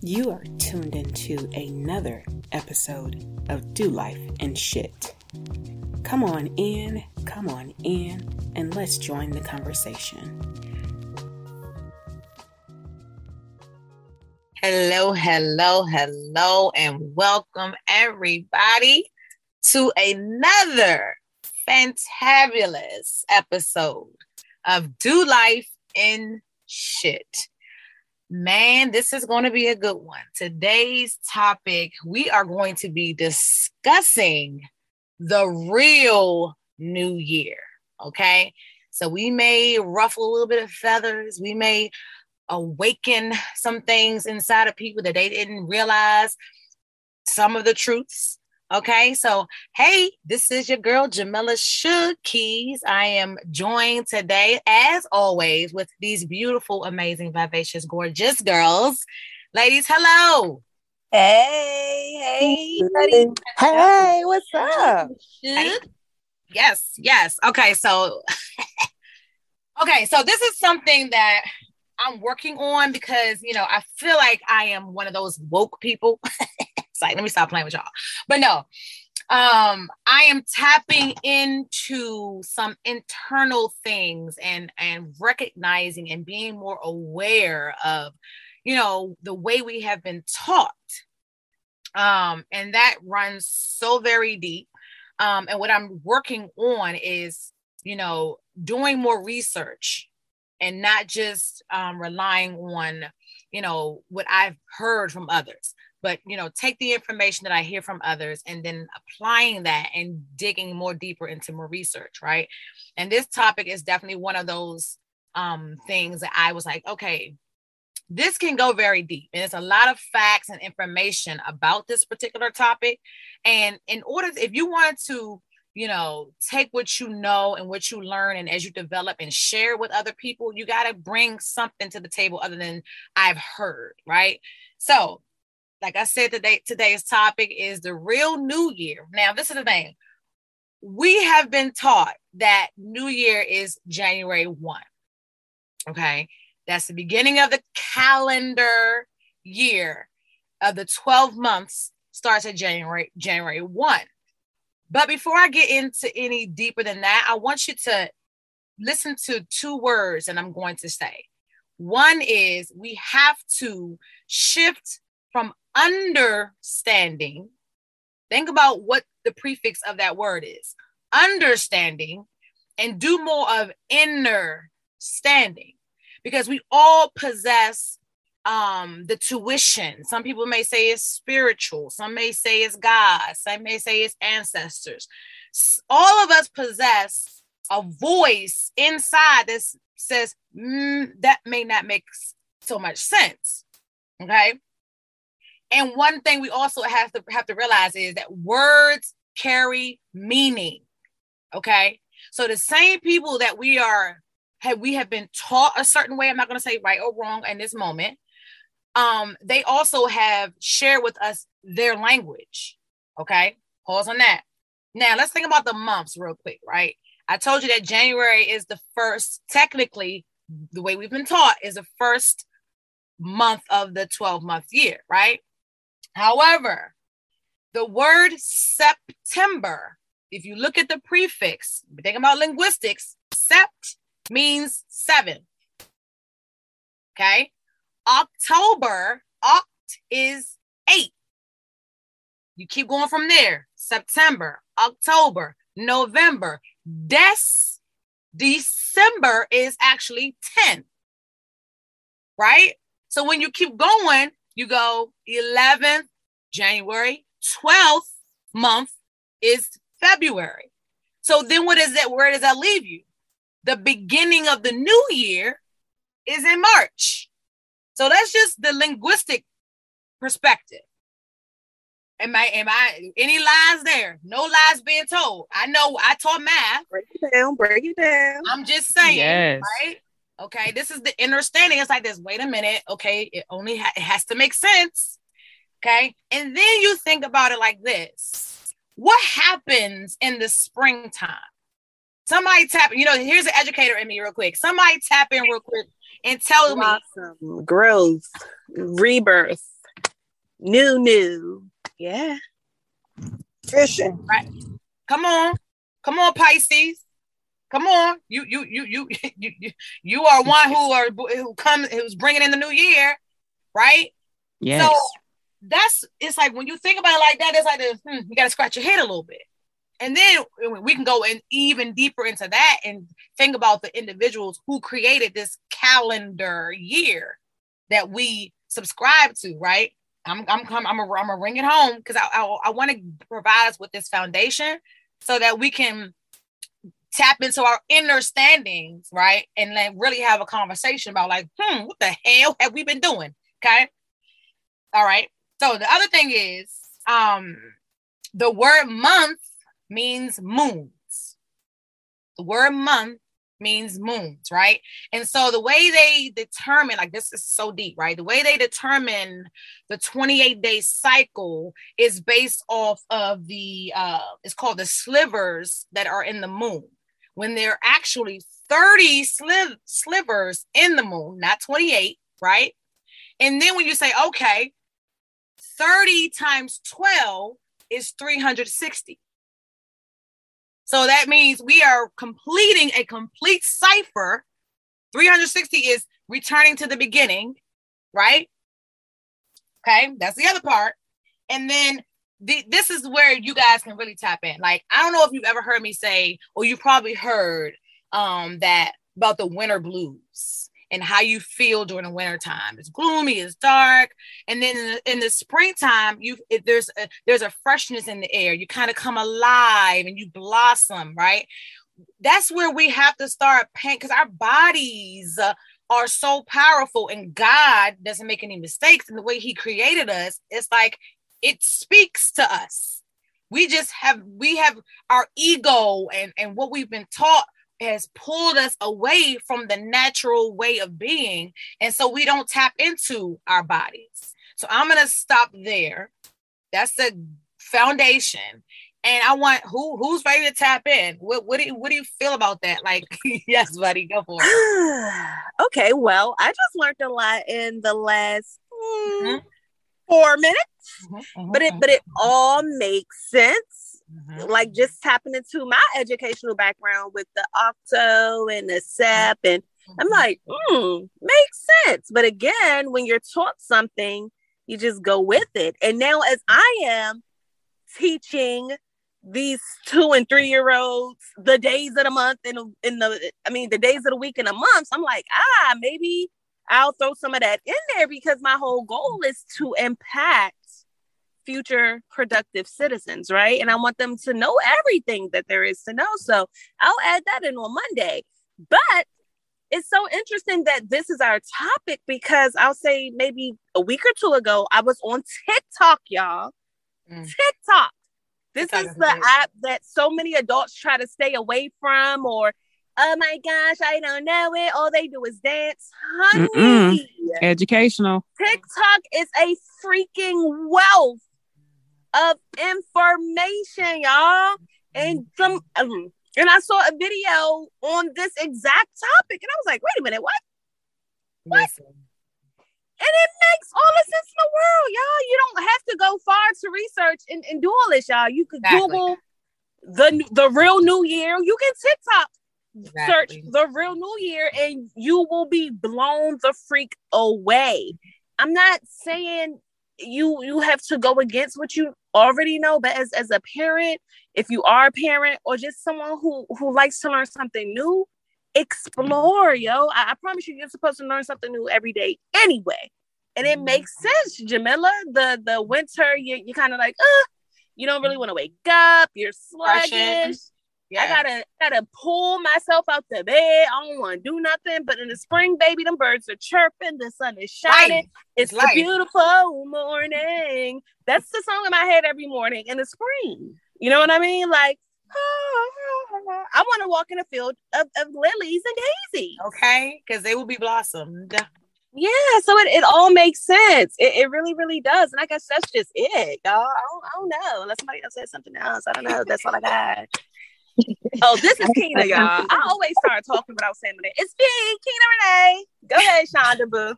You are tuned into another episode of Do Life and Shit. Come on in, come on in, and let's join the conversation. Hello, hello, hello, and welcome everybody to another fantabulous episode of Do Life in Shit. Man, this is going to be a good one. Today's topic, we are going to be discussing the real new year. Okay. So we may ruffle a little bit of feathers. We may awaken some things inside of people that they didn't realize some of the truths. Okay, so hey, this is your girl Jamila Shook Keys. I am joined today, as always, with these beautiful, amazing, vivacious, gorgeous girls. Ladies, hello. Hey, hey, buddy. Hey, what's up? Hey. Yes, yes. Okay, so okay, so this is something that I'm working on because you know I feel like I am one of those woke people. like let me stop playing with y'all. But no, um, I am tapping into some internal things and and recognizing and being more aware of, you know, the way we have been taught. Um, and that runs so very deep. Um, and what I'm working on is, you know, doing more research and not just um, relying on you know what i've heard from others but you know take the information that i hear from others and then applying that and digging more deeper into more research right? And this topic is definitely one of those um, things that i was like okay this can go very deep. And it's a lot of facts and information about this particular topic. And in order if you want to you know, take what you know and what you learn and as you develop and share with other people, you got to bring something to the table other than I've heard, right? So, like I said today, today's topic is the real new year. Now, this is the thing. We have been taught that new year is January 1. Okay? That's the beginning of the calendar year of the 12 months starts at January January 1. But before I get into any deeper than that, I want you to listen to two words and I'm going to say. One is we have to shift from understanding. Think about what the prefix of that word is. Understanding and do more of inner standing. Because we all possess um the tuition. Some people may say it's spiritual. Some may say it's god. Some may say it's ancestors. All of us possess a voice inside that says mm, that may not make so much sense. Okay and one thing we also have to have to realize is that words carry meaning okay so the same people that we are have we have been taught a certain way i'm not going to say right or wrong in this moment um, they also have shared with us their language. Okay, pause on that. Now let's think about the months real quick, right? I told you that January is the first, technically, the way we've been taught is the first month of the 12 month year, right? However, the word September, if you look at the prefix, think about linguistics, sept means seven. Okay. October, oct is eight. You keep going from there. September, October, November. Des, December is actually 10. Right? So when you keep going, you go 11th, January, 12th month is February. So then what is that? Where does that leave you? The beginning of the new year is in March. So that's just the linguistic perspective. Am I am I any lies there? No lies being told. I know I taught math. Break it down, break it down. I'm just saying, yes. right? Okay, this is the understanding. It's like this. Wait a minute. Okay, it only ha- it has to make sense. Okay, and then you think about it like this: What happens in the springtime? Somebody tap. You know, here's an educator in me, real quick. Somebody tap in real quick and tell Blossom, me growth, rebirth. new, new. Yeah. Fishing. Right. Come on. Come on, Pisces. Come on. You you you you you you, you are one who are who come who's bringing in the new year, right? Yes. So that's it's like when you think about it like that, it's like this, hmm, you got to scratch your head a little bit, and then we can go in even deeper into that and think about the individuals who created this calendar year that we subscribe to, right? I'm I'm I'm I'm a, I'm a ring it home because I I, I want to provide us with this foundation so that we can tap into our understandings, right? And like really have a conversation about like, hmm, what the hell have we been doing? Okay. All right. So the other thing is, um, the word month means moons. The word month means moons, right? And so the way they determine, like this is so deep, right? The way they determine the 28 day cycle is based off of the uh it's called the slivers that are in the moon. When there are actually 30 sliv- slivers in the moon, not 28, right? And then when you say, okay, 30 times 12 is 360. So that means we are completing a complete cipher. 360 is returning to the beginning, right? Okay, that's the other part. And then this is where you guys can really tap in. Like, I don't know if you've ever heard me say, or you probably heard um, that about the winter blues and how you feel during the winter time. It's gloomy, it's dark, and then in the, in the springtime, you there's a, there's a freshness in the air. You kind of come alive and you blossom, right? That's where we have to start paying because our bodies. Uh, are so powerful and God doesn't make any mistakes in the way he created us. It's like it speaks to us. We just have we have our ego and and what we've been taught has pulled us away from the natural way of being. And so we don't tap into our bodies. So I'm going to stop there. That's the foundation. And I want who who's ready to tap in? What what do you what do you feel about that? Like, yes, buddy, go for it. okay, well, I just learned a lot in the last mm, mm-hmm. four minutes, mm-hmm, mm-hmm, but it but it mm-hmm. all makes sense Mm-hmm. Like just tapping into my educational background with the octo and the SEP. And I'm mm-hmm. like, hmm, makes sense. But again, when you're taught something, you just go with it. And now, as I am teaching these two and three year olds the days of the month and in the I mean the days of the week and the months, I'm like, ah, maybe I'll throw some of that in there because my whole goal is to impact future productive citizens, right? And I want them to know everything that there is to know. So I'll add that in on Monday. But it's so interesting that this is our topic because I'll say maybe a week or two ago, I was on TikTok, y'all. Mm. TikTok. This TikTok is the app that so many adults try to stay away from, or oh my gosh, I don't know it. All they do is dance. Honey. Mm-mm. Educational. TikTok is a freaking wealth of information, y'all. And some um, and I saw a video on this exact topic, and I was like, wait a minute, what? What? Listen. And it makes all the sense in the world, y'all. You don't have to go far to research and, and do all this, y'all. You could exactly. Google the the real New Year. You can TikTok exactly. search the real New Year, and you will be blown the freak away. I'm not saying you you have to go against what you already know but as as a parent if you are a parent or just someone who who likes to learn something new explore yo. I, I promise you you're supposed to learn something new every day anyway. And it makes sense jamila. The the winter you, you kind of like uh you don't really want to wake up. You're sluggish yeah. I gotta gotta pull myself out the bed. I don't want to do nothing. But in the spring, baby, them birds are chirping. The sun is shining. Life. It's Life. a beautiful morning. That's the song in my head every morning in the spring. You know what I mean? Like, I want to walk in a field of, of lilies and daisies. Okay, because they will be blossomed. Yeah, so it, it all makes sense. It, it really, really does. And I guess that's just it, y'all. I don't, I don't know. Unless somebody else says something else. I don't know. That's all I got. Oh, this is Keena, y'all. I always start talking without saying it. It's me, Keena Renee. Go ahead, Shonda Boo.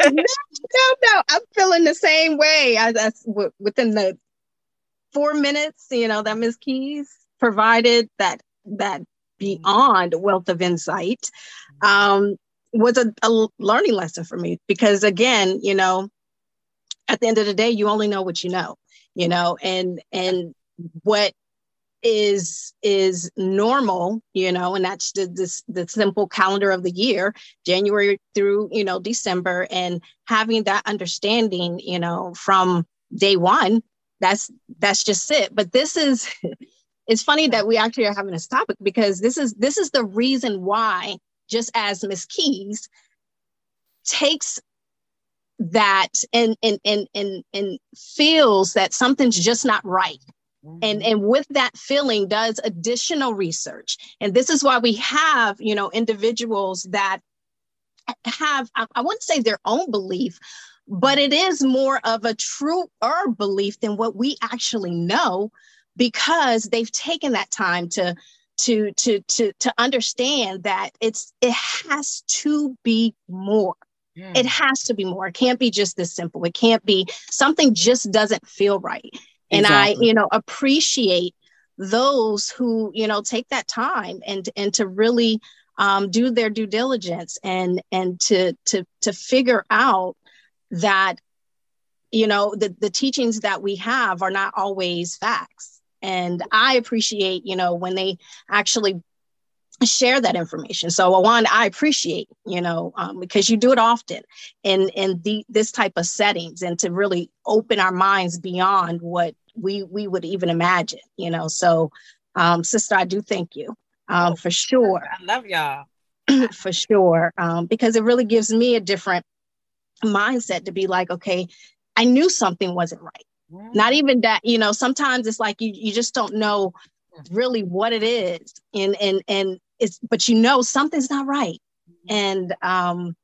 no, no, no. I'm feeling the same way. I, I, within the four minutes, you know, that Ms. Keys provided that that beyond wealth of insight um, was a, a learning lesson for me because again, you know, at the end of the day, you only know what you know, you know, and and what is is normal you know and that's the this the simple calendar of the year january through you know december. And having that understanding you know from day one that's that's just it. But this is it's funny that we actually are having this topic because this is this is the reason why just as miss keys takes that and and and and and feels that something's just not right and and with that feeling does additional research. And this is why we have you know individuals that have i, I wouldn't say their own belief but it is more of a truer belief than what we actually know because they've taken that time to to to to to understand that it's it has to be more. Mm. it has to be more. It can't be just this simple. It can't be something just doesn't feel right and exactly. i you know appreciate those who you know take that time and and to really um, do their due diligence and and to to to figure out that you know the the teachings that we have are not always facts and i appreciate you know when they actually share that information. So Awan, i appreciate you know um, because you do it often in in the this type of settings and to really open our minds beyond what we we would even imagine you know. So um sister i do thank you um oh, for sure. i love y'all. For sure um because it really gives me a different mindset to be like okay i knew something wasn't right. Mm. not even that you know sometimes it's like you you just don't know really what it is. And and and it's but you know something's not right. Mm-hmm. and um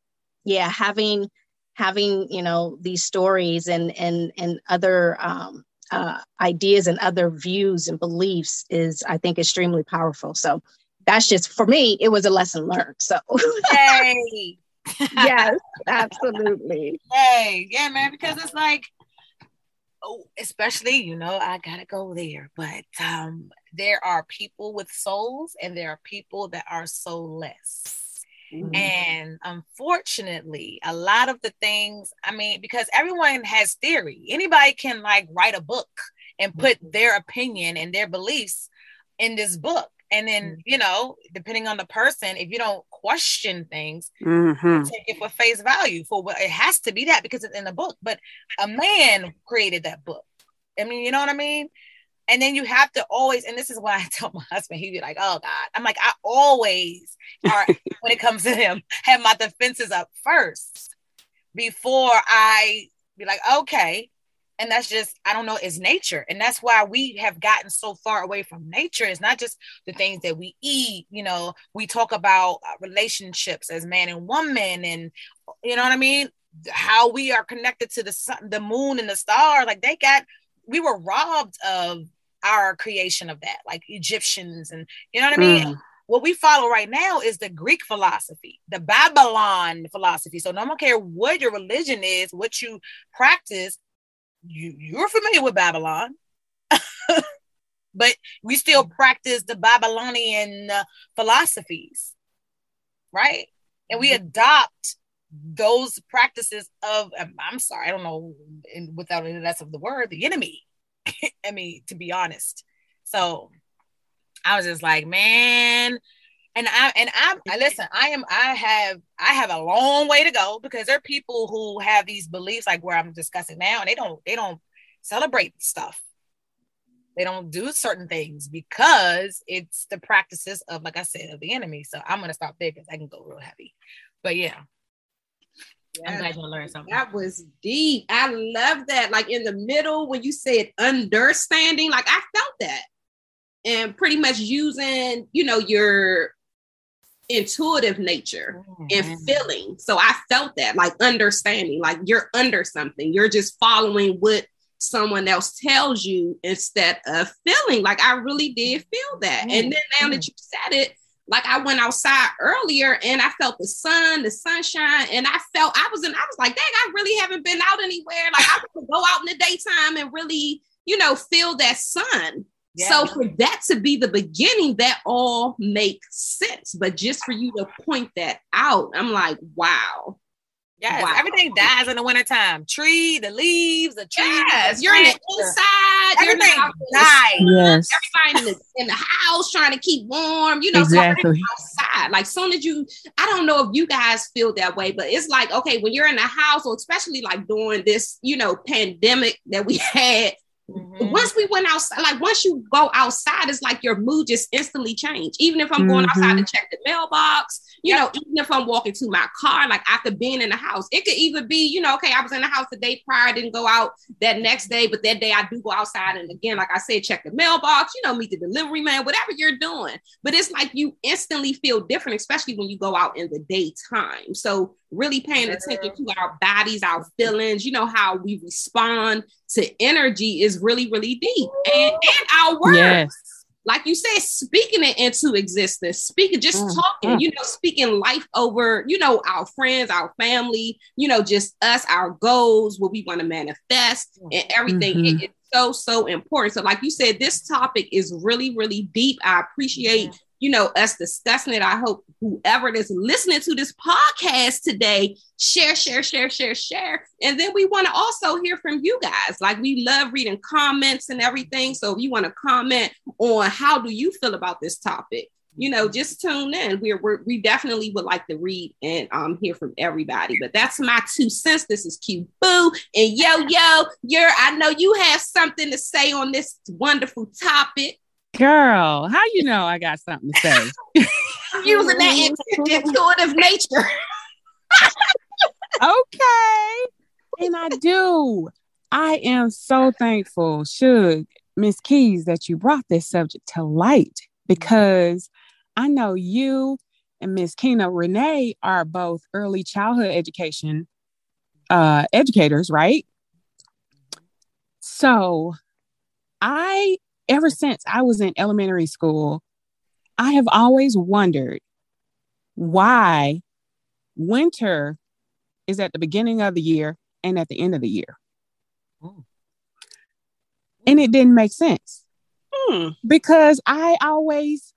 yeah having having you know these stories and and and other um uh, ideas and other views and beliefs is i think extremely powerful. So that's just for me it was a lesson learned. So hey yes absolutely. Hey yeah man because it's like oh, especially you know i gotta go there but um there are people with souls and there are people that are soulless. Mm-hmm. And unfortunately, a lot of the things, I mean, because everyone has theory, anybody can like write a book and put mm-hmm. their opinion and their beliefs in this book. And then, mm-hmm. you know, depending on the person, if you don't question things, mm-hmm. take it for face value for what it has to be that because it's in the book. But a man created that book. I mean, you know what I mean? And then you have to always, and this is why I tell my husband, he'd be like, oh God. I'm like, I always are, when it comes to him, have my defenses up first before I be like, okay. And that's just, I don't know, it's nature. And that's why we have gotten so far away from nature. It's not just the things that we eat. You know, we talk about uh, relationships as man and woman, and you know what I mean? How we are connected to the sun, the moon, and the stars. Like they got, we were robbed of our creation of that, like Egyptians and you know what I mean? Mm. What we follow right now is the Greek philosophy, the Babylon philosophy. So no one care what your religion is, what you practice, you you're familiar with Babylon. but we still practice the Babylonian uh, philosophies, right? And we mm-hmm. adopt those practices of um, I'm sorry, I don't know, in, without any less of the word, the enemy I mean, to be honest. So I was just like, man. And I and I, listen, I am I have I have a long way to go because there are people who have these beliefs like where I'm discussing now, and they don't they don't celebrate stuff. They don't do certain things because it's the practices of, like I said, of the enemy. So I'm gonna stop there because I can go real heavy. But yeah, I'm glad you learned something. That was deep. I love that. Like in the middle, when you said understanding, like I felt that. And pretty much using, you know, your intuitive nature mm-hmm. and feeling. So I felt that, like understanding, like you're under something. You're just following what someone else tells you instead of feeling. Like I really did feel that. Mm-hmm. And then now that you said it, like I went outside earlier and I felt the sun, the sunshine, and I felt I was in, I was like, dang, I really haven't been out anywhere. Like I could go out in the daytime and really, you know, feel that sun. Yeah. So for that to be the beginning, that all makes sense. But just for you to point that out, I'm like, wow. Yes, wow. everything dies in the wintertime. Tree, the leaves, the trees. Yes, the you're in the inside. Everything dies. Yes. Everybody in the, in the, house trying to keep warm. You know, exactly. outside. Like soon as you, I don't know if you guys feel that way, but it's like okay, when you're in the house, or especially like during this, you know, pandemic that we had Mm-hmm. Once we went outside, like once you go outside, it's like your mood just instantly changed. Even if I'm going mm-hmm. outside to check the mailbox, you yep. know, even if I'm walking to my car, like after being in the house, it could even be, you know, okay, I was in the house the day prior, didn't go out that next day, but that day I do go outside. And again, like I said, check the mailbox, you know, meet the delivery man, whatever you're doing. But it's like you instantly feel different, especially when you go out in the daytime. So really paying attention to our bodies, our feelings, you know, how we respond to energy is really, really deep. And, and our words. Yes. Like you said, speaking it into existence, speaking, just mm, talking, mm. you know, speaking life over, you know, our friends, our family, you know, just us, our goals, what we want to manifest, and everything. Mm-hmm. It, it's so, so important. So, like you said, this topic is really, really deep. I appreciate you know, us discussing it. I hope whoever is listening to this podcast today, share, share, share, share, share. And then we want to also hear from you guys. Like we love reading comments and everything. So if you want to comment on how do you feel about this topic, you know, just tune in. We're, we're we definitely would like to read and um hear from everybody. But that's my two cents. This is Q Boo and Yo Yo. You're I know you have something to say on this wonderful topic. Girl, how you know I got something to say? using that intuitive nature. okay. And I do. I am so thankful, Suge, Miss Keys, that you brought this subject to light because I know you and Miss Kina Renee are both early childhood education uh, educators, right? So I ever since I was in elementary school, I have always wondered why winter is at the beginning of the year and at the end of the year. Oh. And it didn't make sense hmm. because I always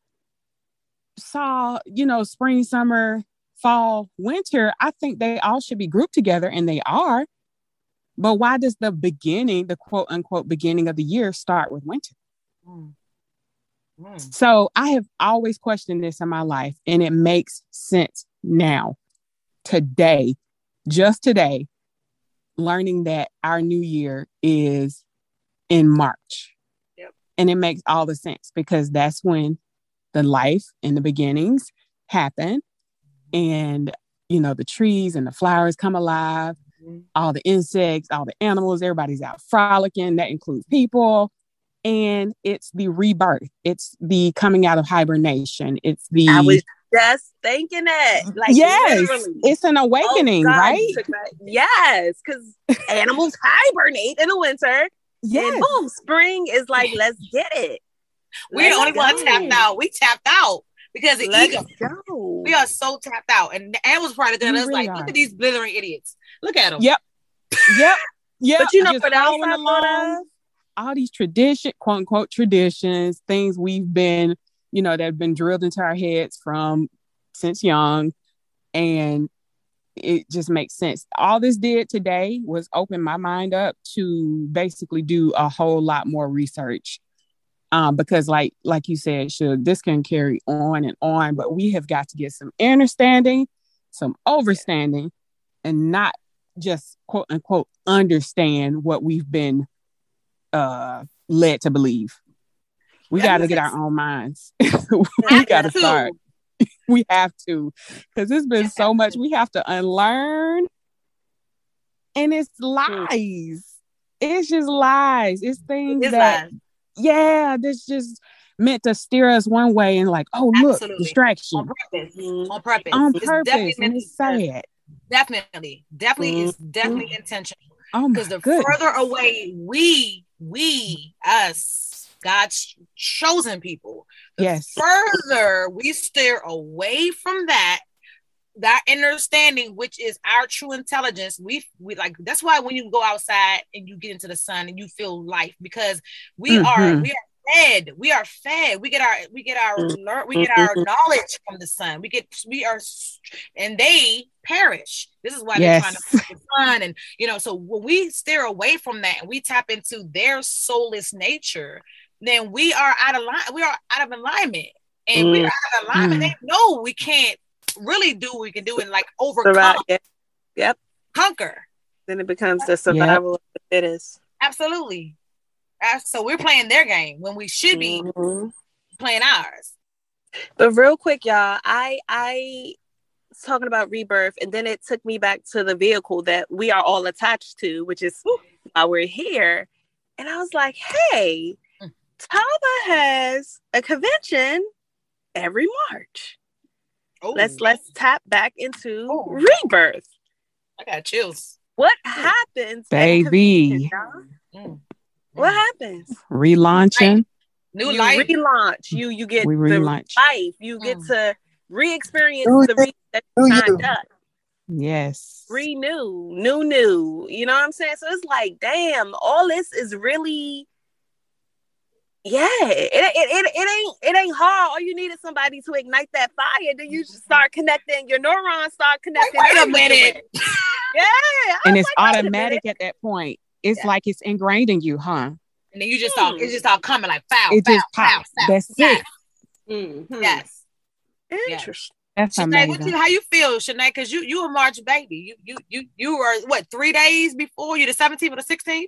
saw, you know, spring, summer, fall, winter. I think they all should be grouped together and they are. But why does the beginning, the quote unquote beginning of the year, start with winter? Mm. Mm. So I have always questioned this in my life, and it makes sense now, today, just today, learning that our new year is in March. Yep. And it makes all the sense because that's when the life and the beginnings happen. And, you know, the trees and the flowers come alive, mm-hmm. all the insects, all the animals, everybody's out frolicking. That includes people and it's the rebirth. It's the coming out of hibernation. It's the I was just thinking that. Like yes, literally. it's an awakening, oh, right? Yes, because animals hibernate in the winter. Yes. And boom, spring is like, let's get it. We're the only one tapped out. We tapped out because of let's ego. Go. We are so tapped out. And the animals probably done us really like, are. look at these blithering idiots. Look at them. Yep. Yep. Yep. But you know what else I thought of? All these tradition, quote unquote traditions, things we've been, you know, that have been drilled into our heads from since young. And it just makes sense. All this did today was open my mind up to basically do a whole lot more research. Um, because like like you said, should this can carry on and on, but we have got to get some understanding, some overstanding, and not just quote unquote understand what we've been uh, led to believe. We got to get our own minds. we got to start. we have to, because it's been so much we have to unlearn, and it's lies. It's just lies. It's things it's that, lies. yeah, this just meant to steer us one way and like, oh look, Absolutely. distraction on purpose. On purpose. On purpose, and it's sad. Definitely, definitely, mm-hmm. it's definitely intentional Oh because the goodness. further away we, we, us, God's chosen people, the Yes. further we steer away from that, that understanding, which is our true intelligence, we we like that's why when you go outside and you get into the sun and you feel life because we are Mhm. we are fed we are fed we get our we get our Mm-hmm. learn we get our knowledge from the sun we get we are and they perish this is why they're trying to Yes. find the sun and you know so when we steer away from that and we tap into their soulless nature then we are out of line we are out of alignment and we are out of alignment Mm. they know we can't really do what we can do and like overcome Survive. Yeah. conquer Then it becomes the survival of the fittest. absolutely so we're playing their game when we should be Mhm. playing ours But real quick, y'all, I I was talking about rebirth, and then it took me back to the vehicle that we are all attached to, which is why we're here. And I was like, hey, Mm. Tava has a convention every March. oh Let's let's tap back into Oh. rebirth. i got chills What happens, Baby. convention. Mm. What happens? Relaunching. new you life relaunch. You you get We the relaunch. life. You get Mm. to re-experience Do the you- reason that do you you? signed up. Yes. renew, new, new. You know what I'm saying? So it's like, damn, all this is really, yeah. It, it, it, it ain't it ain't hard. All you need is somebody to ignite that fire. Then you just start connecting. Your neurons start connecting. wait a in with the minute. Yeah. And it's like, automatic at that point. It's Yeah. like it's ingrained in you, huh? and then you just all Hmm. it's just all coming like foul It foul just pops. foul That's yes, it. Mhm. yes Interesting. That's Shanae, what you, how you feel, Shanae? Because you you a March baby. You you you you were what three days before you the 17th or the 16th?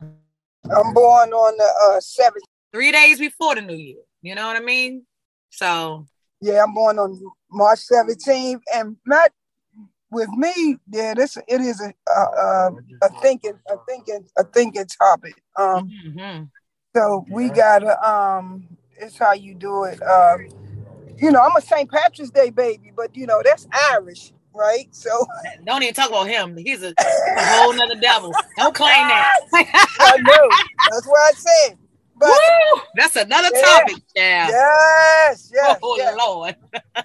I'm born on the uh seventh. Three days before the new year. You know what I mean? So Yeah, I'm born on March 17th, and Matt, with me, yeah, this it is a a, a, a thinking a thinking a thinking topic. Um, mhm. so we gotta um, it's how you do it. Um, you know, I'm a St. Patrick's Day baby, but you know that's Irish, right? So don't even talk about him. He's a, a whole nother devil. Don't claim that. I know that's what I said. But Woo! That's another Yeah. topic, yeah. yes, yes, oh yes, Lord.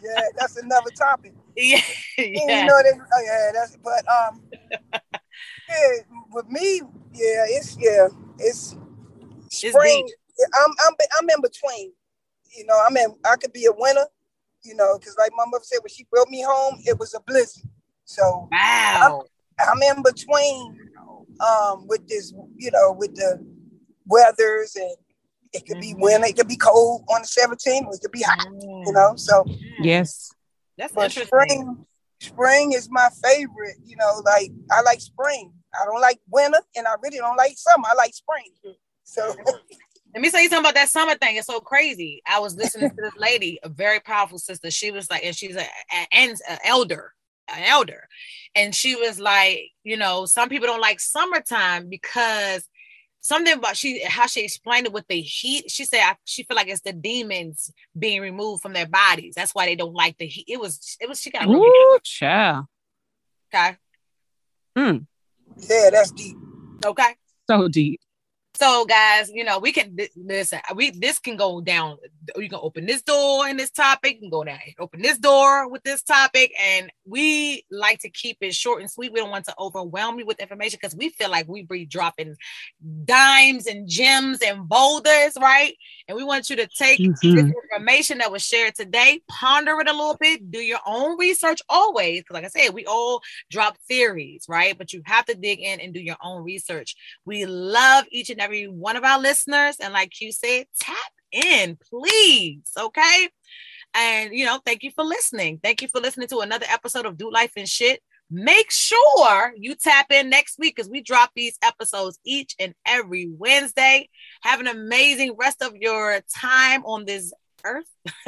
yeah, that's another topic. Yeah. Yeah, yeah. you know that. Oh yeah, that's. But um, yeah, with me, yeah, it's yeah, it's spring. I'm I'm I'm in between. You know, I'm in. I could be a winter. You know, because like my mother said, when she brought me home, it was a blizzard. So Wow. I'm in between. Um, with this, you know, with the weathers and it could be Mhm. winter, it could be cold on the 17th, it could be hot. You know, so Yes. That's but interesting. spring, spring is my favorite. You know, like I like spring. I don't like winter, and I really don't like summer. I like spring. So Let me tell you something about that summer thing. It's so crazy. I was listening to this lady, a very powerful sister. She was like, and she's a, an elder, an elder, and she was like, you know, some people don't like summertime because something about she how she explained it with the heat. She said I, she feel like it's the demons being removed from their bodies. That's why they don't like the heat. It was it was she got really Ooh, child. okay hmm. yeah, that's deep. okay. So deep. So, guys, you know, we can listen. We this can go down. You can open this door in this topic, and go down. Open this door with this topic, and we like to keep it short and sweet. We don't want to overwhelm you with information because we feel like we be dropping dimes and gems and boulders, right? And we want you to take this Mhm. information that was shared today, ponder it a little bit, do your own research always. Because, like I said, we all drop theories, right? But you have to dig in and do your own research. We love each and every one of our listeners. And like you said, tap in, please. Okay. And, you know, thank you for listening. Thank you for listening to another episode of Do Life and Shit. Make sure you tap in next week because we drop these episodes each and every Wednesday. Have an amazing rest of your time on this earth.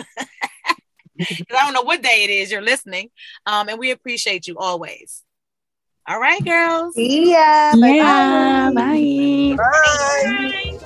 'Cause I don't know what day it is you're listening. Um, and we appreciate you always. All right, girls. Yeah. Yeah. Bye. Bye.